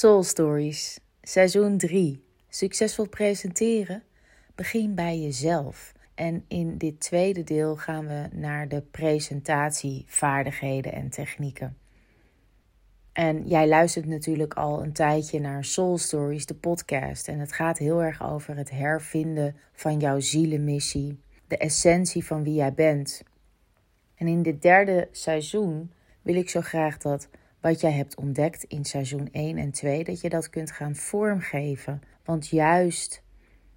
Soul Stories, seizoen 3. Succesvol presenteren? Begin bij jezelf. En in dit tweede deel gaan we naar de presentatievaardigheden en technieken. En jij luistert natuurlijk al een tijdje naar Soul Stories, de podcast. En het gaat heel erg over het hervinden van jouw zielenmissie, de essentie van wie jij bent. En in dit derde seizoen wil ik zo graag dat wat jij hebt ontdekt in seizoen 1 en 2, dat je dat kunt gaan vormgeven. Want juist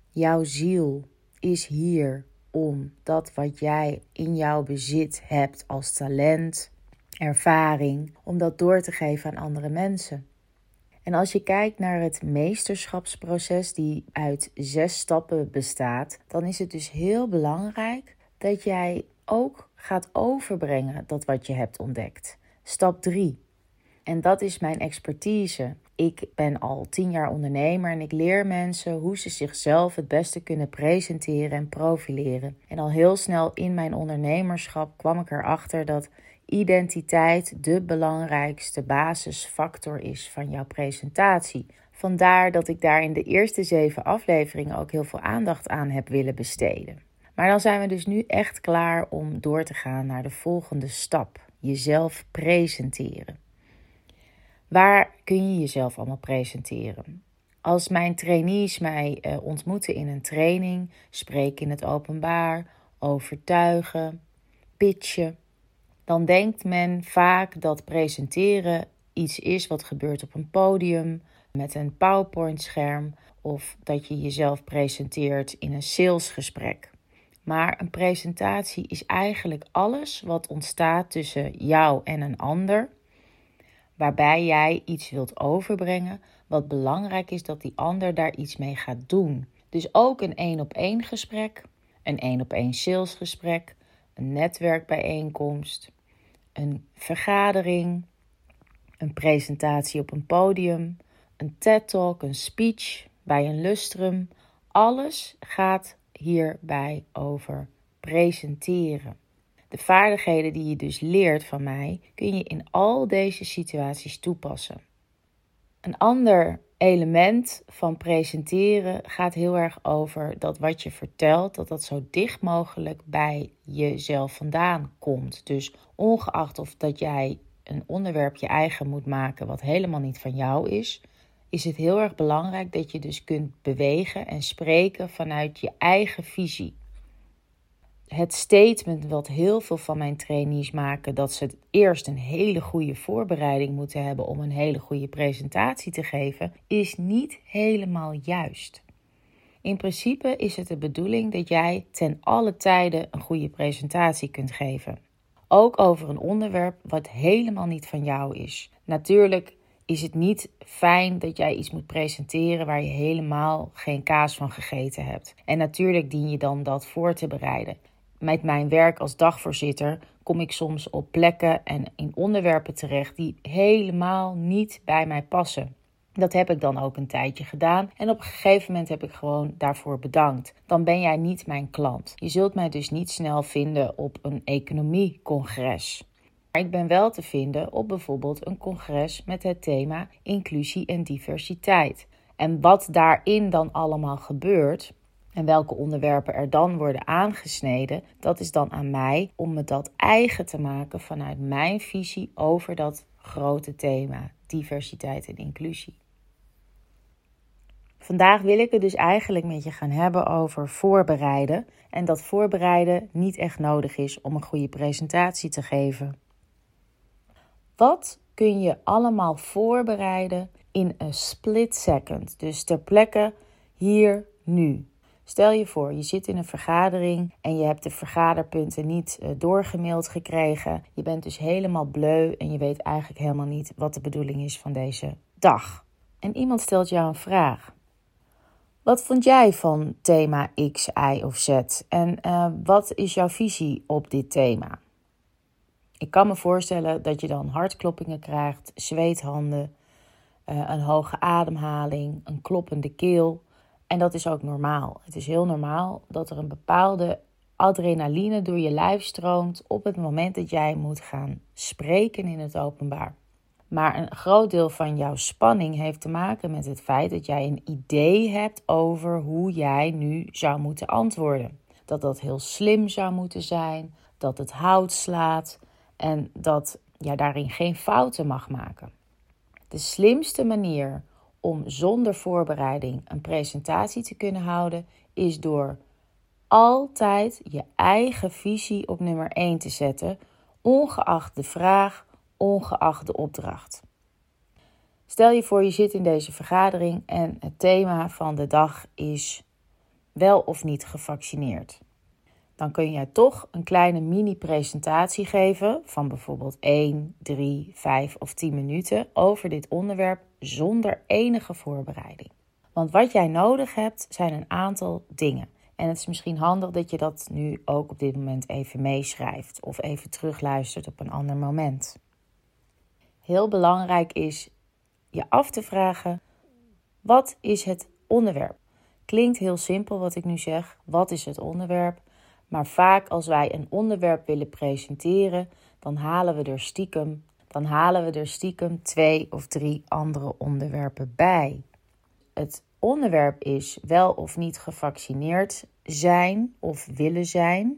jouw ziel is hier om dat wat jij in jouw bezit hebt als talent, ervaring, om dat door te geven aan andere mensen. En als je kijkt naar het meesterschapsproces, die uit zes stappen bestaat, dan is het dus heel belangrijk dat jij ook gaat overbrengen dat wat je hebt ontdekt. Stap 3. En dat is mijn expertise. Ik ben al tien jaar ondernemer en ik leer mensen hoe ze zichzelf het beste kunnen presenteren en profileren. En al heel snel in mijn ondernemerschap kwam ik erachter dat identiteit de belangrijkste basisfactor is van jouw presentatie. Vandaar dat ik daar in de eerste zeven afleveringen ook heel veel aandacht aan heb willen besteden. Maar dan zijn we dus nu echt klaar om door te gaan naar de volgende stap: jezelf presenteren. Waar kun je jezelf allemaal presenteren? Als mijn trainees mij uh, ontmoeten in een training, spreken in het openbaar, overtuigen, pitchen, dan denkt men vaak dat presenteren iets is wat gebeurt op een podium met een PowerPoint-scherm of dat je jezelf presenteert in een salesgesprek. Maar een presentatie is eigenlijk alles wat ontstaat tussen jou en een ander waarbij jij iets wilt overbrengen, wat belangrijk is dat die ander daar iets mee gaat doen. Dus ook een één op één gesprek, een één op één salesgesprek, een netwerkbijeenkomst, een vergadering, een presentatie op een podium, een TED-talk, een speech bij een lustrum. Alles gaat hierbij over presenteren. De vaardigheden die je dus leert van mij, kun je in al deze situaties toepassen. Een ander element van presenteren gaat heel erg over dat wat je vertelt, dat dat zo dicht mogelijk bij jezelf vandaan komt. Dus ongeacht of dat jij een onderwerp je eigen moet maken wat helemaal niet van jou is, is het heel erg belangrijk dat je dus kunt bewegen en spreken vanuit je eigen visie het statement wat heel veel van mijn trainees maken, dat ze eerst een hele goede voorbereiding moeten hebben om een hele goede presentatie te geven, is niet helemaal juist. In principe is het de bedoeling dat jij ten alle tijden een goede presentatie kunt geven. Ook over een onderwerp wat helemaal niet van jou is. Natuurlijk is het niet fijn dat jij iets moet presenteren waar je helemaal geen kaas van gegeten hebt. En natuurlijk dien je dan dat voor te bereiden met mijn werk als dagvoorzitter kom ik soms op plekken en in onderwerpen terecht die helemaal niet bij mij passen. Dat heb ik dan ook een tijdje gedaan en op een gegeven moment heb ik gewoon daarvoor bedankt. Dan ben jij niet mijn klant. Je zult mij dus niet snel vinden op een economiecongres. Maar ik ben wel te vinden op bijvoorbeeld een congres met het thema inclusie en diversiteit. En wat daarin dan allemaal gebeurt, en welke onderwerpen er dan worden aangesneden, dat is dan aan mij om me dat eigen te maken vanuit mijn visie over dat grote thema diversiteit en inclusie. Vandaag wil ik het dus eigenlijk met je gaan hebben over voorbereiden. En dat voorbereiden niet echt nodig is om een goede presentatie te geven. Wat kun je allemaal voorbereiden in een split second? Dus ter plekke hier nu. Stel je voor, je zit in een vergadering en je hebt de vergaderpunten niet uh, doorgemaild gekregen. Je bent dus helemaal bleu en je weet eigenlijk helemaal niet wat de bedoeling is van deze dag. En iemand stelt jou een vraag. Wat vond jij van thema X, Y of Z? En uh, wat is jouw visie op dit thema? Ik kan me voorstellen dat je dan hartkloppingen krijgt, zweethanden, uh, een hoge ademhaling, een kloppende keel. En dat is ook normaal. Het is heel normaal dat er een bepaalde adrenaline door je lijf stroomt op het moment dat jij moet gaan spreken in het openbaar. Maar een groot deel van jouw spanning heeft te maken met het feit dat jij een idee hebt over hoe jij nu zou moeten antwoorden. Dat dat heel slim zou moeten zijn, dat het hout slaat en dat jij daarin geen fouten mag maken. De slimste manier om zonder voorbereiding een presentatie te kunnen houden is door altijd je eigen visie op nummer 1 te zetten, ongeacht de vraag, ongeacht de opdracht. Stel je voor, je zit in deze vergadering en het thema van de dag is wel of niet gevaccineerd. Dan kun je toch een kleine mini-presentatie geven van bijvoorbeeld 1, 3, 5 of 10 minuten over dit onderwerp zonder enige voorbereiding. Want wat jij nodig hebt zijn een aantal dingen. En het is misschien handig dat je dat nu ook op dit moment even meeschrijft of even terugluistert op een ander moment. Heel belangrijk is je af te vragen: wat is het onderwerp? Klinkt heel simpel wat ik nu zeg. Wat is het onderwerp? Maar vaak als wij een onderwerp willen presenteren, dan halen we er stiekem, dan halen we er stiekem twee of drie andere onderwerpen bij. Het onderwerp is wel of niet gevaccineerd zijn of willen zijn.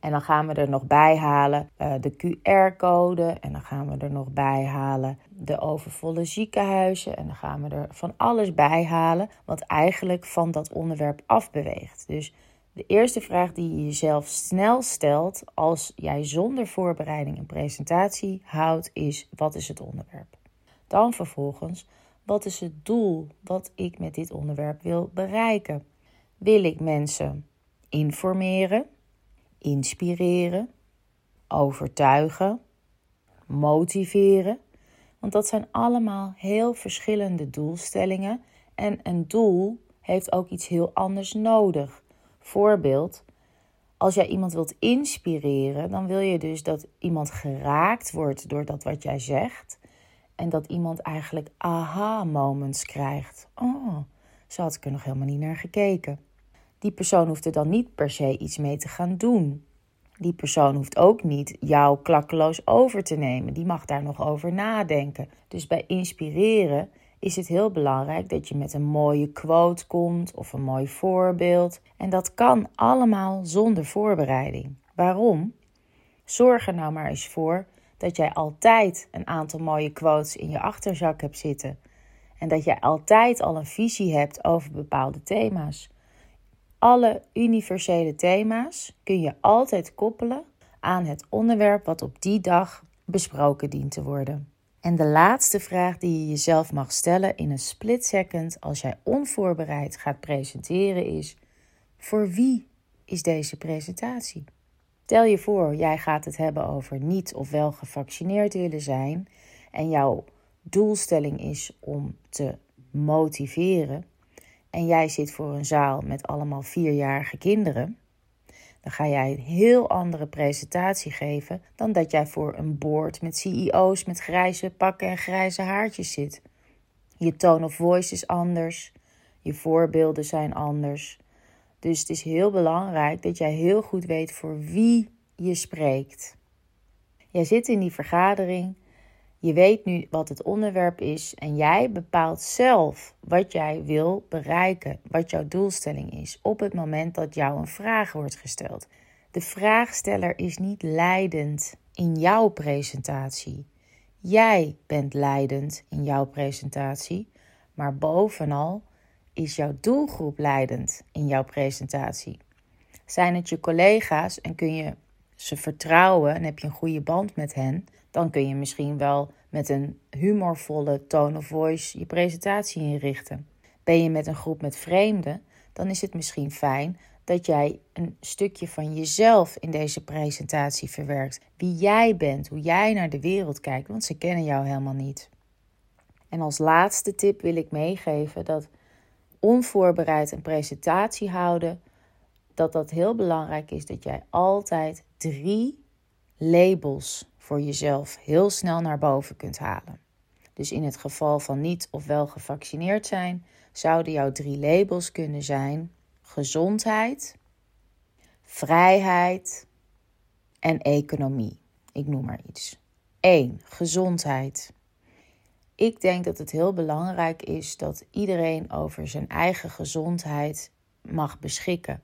En dan gaan we er nog bij halen uh, de QR-code. En dan gaan we er nog bij halen de overvolle ziekenhuizen. En dan gaan we er van alles bij halen wat eigenlijk van dat onderwerp afbeweegt. Dus de eerste vraag die je jezelf snel stelt als jij zonder voorbereiding een presentatie houdt, is: wat is het onderwerp? Dan vervolgens, wat is het doel wat ik met dit onderwerp wil bereiken? Wil ik mensen informeren, inspireren, overtuigen, motiveren? Want dat zijn allemaal heel verschillende doelstellingen en een doel heeft ook iets heel anders nodig. Voorbeeld, als jij iemand wilt inspireren, dan wil je dus dat iemand geraakt wordt door dat wat jij zegt. En dat iemand eigenlijk aha-moments krijgt. Oh, zo had ik er nog helemaal niet naar gekeken. Die persoon hoeft er dan niet per se iets mee te gaan doen. Die persoon hoeft ook niet jou klakkeloos over te nemen. Die mag daar nog over nadenken. Dus bij inspireren is het heel belangrijk dat je met een mooie quote komt of een mooi voorbeeld. En dat kan allemaal zonder voorbereiding. Waarom? Zorg er nou maar eens voor dat jij altijd een aantal mooie quotes in je achterzak hebt zitten. En dat jij altijd al een visie hebt over bepaalde thema's. Alle universele thema's kun je altijd koppelen aan het onderwerp wat op die dag besproken dient te worden. En de laatste vraag die je jezelf mag stellen in een split second als jij onvoorbereid gaat presenteren is: voor wie is deze presentatie? Stel je voor, jij gaat het hebben over niet of wel gevaccineerd willen zijn en jouw doelstelling is om te motiveren en jij zit voor een zaal met allemaal vierjarige kinderen dan ga jij een heel andere presentatie geven dan dat jij voor een board met CEO's met grijze pakken en grijze haartjes zit. Je tone of voice is anders, je voorbeelden zijn anders. Dus het is heel belangrijk dat jij heel goed weet voor wie je spreekt. Jij zit in die vergadering je weet nu wat het onderwerp is en jij bepaalt zelf wat jij wil bereiken, wat jouw doelstelling is op het moment dat jou een vraag wordt gesteld. De vraagsteller is niet leidend in jouw presentatie. Jij bent leidend in jouw presentatie, maar bovenal is jouw doelgroep leidend in jouw presentatie. Zijn het je collega's en kun je ze vertrouwen en heb je een goede band met hen, dan kun je misschien wel met een humorvolle tone of voice je presentatie inrichten. Ben je met een groep met vreemden, dan is het misschien fijn dat jij een stukje van jezelf in deze presentatie verwerkt. Wie jij bent, hoe jij naar de wereld kijkt, want ze kennen jou helemaal niet. En als laatste tip wil ik meegeven dat onvoorbereid een presentatie houden, dat dat heel belangrijk is dat jij altijd drie labels voor jezelf heel snel naar boven kunt halen. Dus in het geval van niet of wel gevaccineerd zijn, zouden jouw drie labels kunnen zijn: gezondheid, vrijheid en economie. Ik noem maar iets. 1. Gezondheid. Ik denk dat het heel belangrijk is dat iedereen over zijn eigen gezondheid mag beschikken.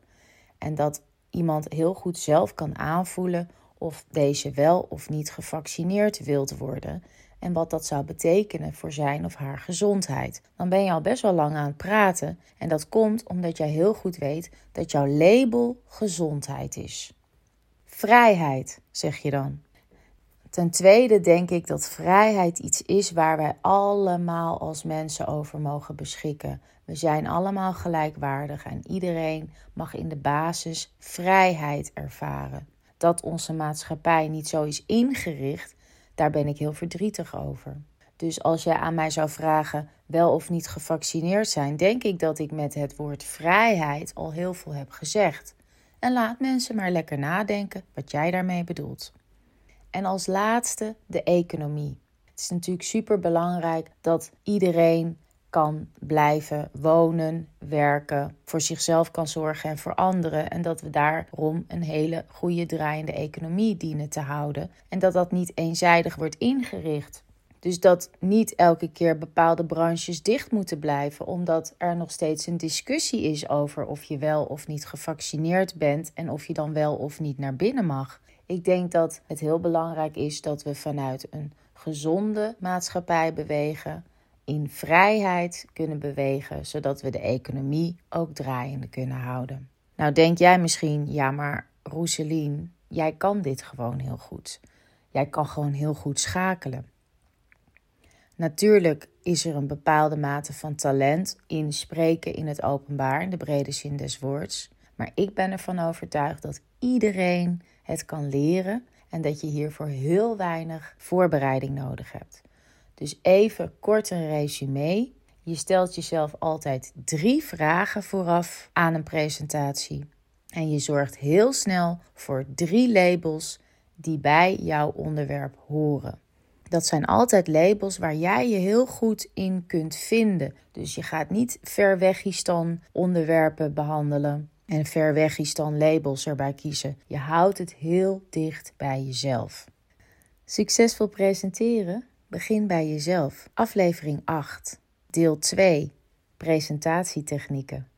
En dat iemand heel goed zelf kan aanvoelen of deze wel of niet gevaccineerd wilt worden en wat dat zou betekenen voor zijn of haar gezondheid. Dan ben je al best wel lang aan het praten en dat komt omdat jij heel goed weet dat jouw label gezondheid is. Vrijheid, zeg je dan. Ten tweede denk ik dat vrijheid iets is waar wij allemaal als mensen over mogen beschikken. We zijn allemaal gelijkwaardig en iedereen mag in de basis vrijheid ervaren. Dat onze maatschappij niet zo is ingericht, daar ben ik heel verdrietig over. Dus als jij aan mij zou vragen wel of niet gevaccineerd zijn, denk ik dat ik met het woord vrijheid al heel veel heb gezegd. En laat mensen maar lekker nadenken wat jij daarmee bedoelt. En als laatste de economie. Het is natuurlijk super belangrijk dat iedereen kan blijven wonen, werken, voor zichzelf kan zorgen en voor anderen. En dat we daarom een hele goede draaiende economie dienen te houden. En dat dat niet eenzijdig wordt ingericht. Dus dat niet elke keer bepaalde branches dicht moeten blijven, omdat er nog steeds een discussie is over of je wel of niet gevaccineerd bent en of je dan wel of niet naar binnen mag. Ik denk dat het heel belangrijk is dat we vanuit een gezonde maatschappij bewegen, in vrijheid kunnen bewegen, zodat we de economie ook draaiende kunnen houden. Nou denk jij misschien, ja maar Roeselien, jij kan dit gewoon heel goed. Jij kan gewoon heel goed schakelen. Natuurlijk is er een bepaalde mate van talent in spreken in het openbaar, in de brede zin des woords. Maar ik ben ervan overtuigd dat iedereen het kan leren en dat je hiervoor heel weinig voorbereiding nodig hebt. Dus even kort een resume. Je stelt jezelf altijd drie vragen vooraf aan een presentatie. En je zorgt heel snel voor drie labels die bij jouw onderwerp horen. Dat zijn altijd labels waar jij je heel goed in kunt vinden. Dus je gaat niet ver dan onderwerpen behandelen en ver dan labels erbij kiezen. Je houdt het heel dicht bij jezelf. Succesvol presenteren? Begin bij jezelf. Aflevering 8, deel 2, presentatietechnieken.